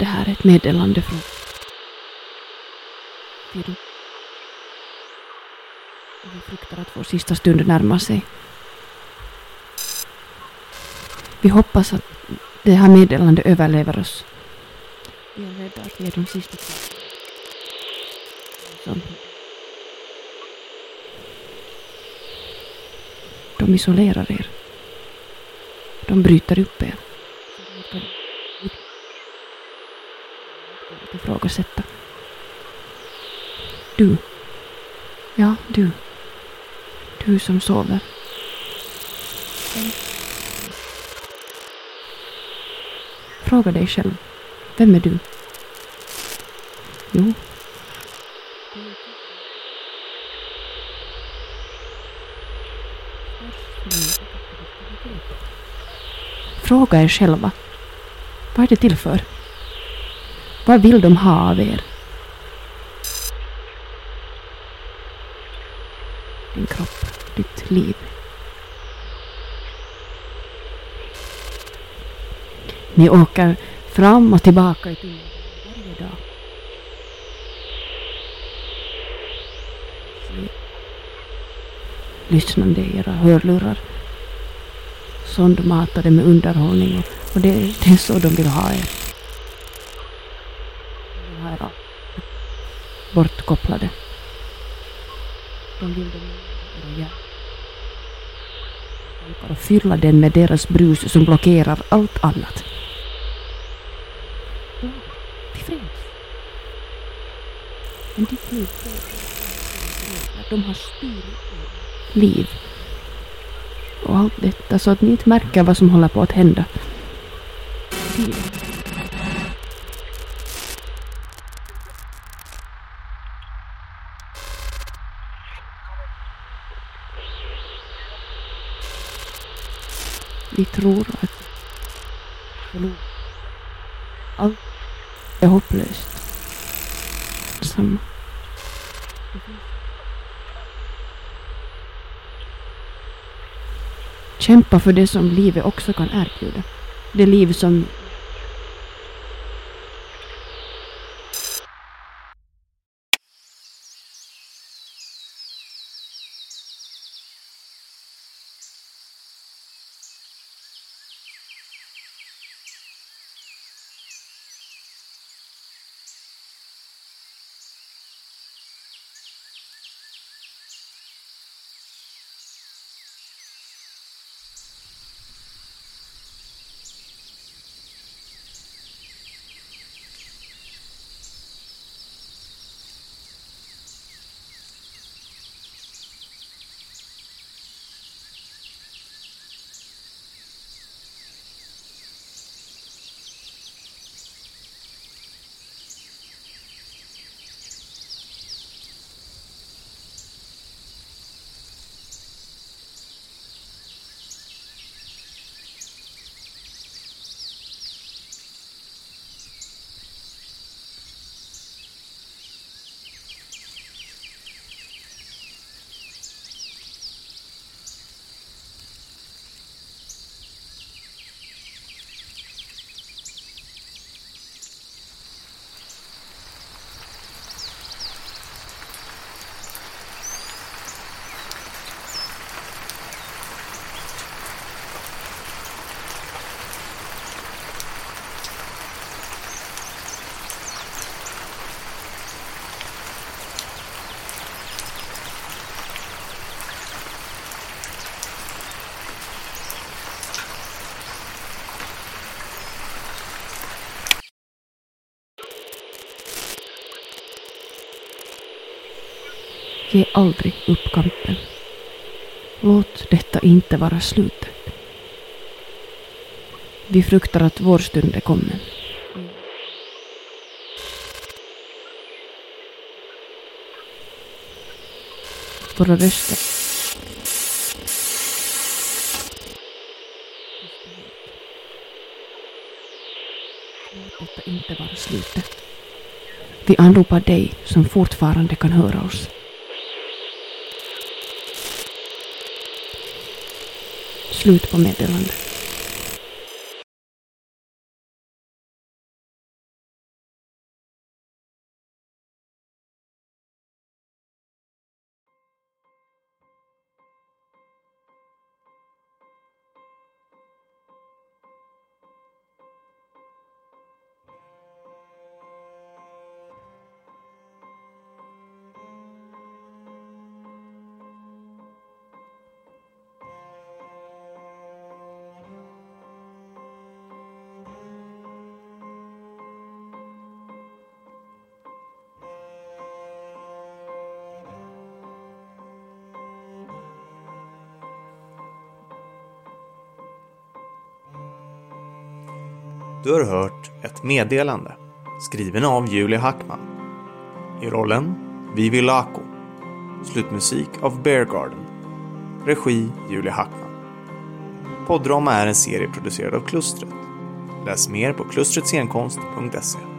Det här är ett meddelande från... Fido. Vi fruktar att vår sista stund närmar sig. Vi hoppas att det här meddelandet överlever oss. Vi är rädda att vi är de sista som... De isolerar er. De bryter upp er. Ifrågasätta. Du. Ja, du. Du som sover. Fråga dig själv. Vem är du? Jo. Fråga er själva. Vad är det till för? Vad vill de ha av er? Din kropp, ditt liv. Ni åker fram och tillbaka i tunneln varje dag. Lyssnande i era hörlurar. Sondmatade med underhållning och, och det, det är så de vill ha er. De vill ha er bortkopplade. De vill era och fylla den med deras brus som blockerar allt annat. Till. Men ditt liv de har styrt liv. Och allt detta så att ni inte märker vad som håller på att hända. Vi tror att allt är hopplöst. Samma. Kämpa för det som livet också kan erbjuda. Det liv som Ge aldrig upp kampen. Låt detta inte vara slutet. Vi fruktar att vår stund är kommen. Våra röster Låt detta inte vara slutet. Vi anropar dig som fortfarande kan höra oss. Slut på meddelandet. Du har hört Ett meddelande, skriven av Julia Hackman. I rollen Vivi Laco. Slutmusik av Bear Garden. Regi Julia Hackman. Poddrama är en serie producerad av Klustret. Läs mer på klustretscenkonst.se.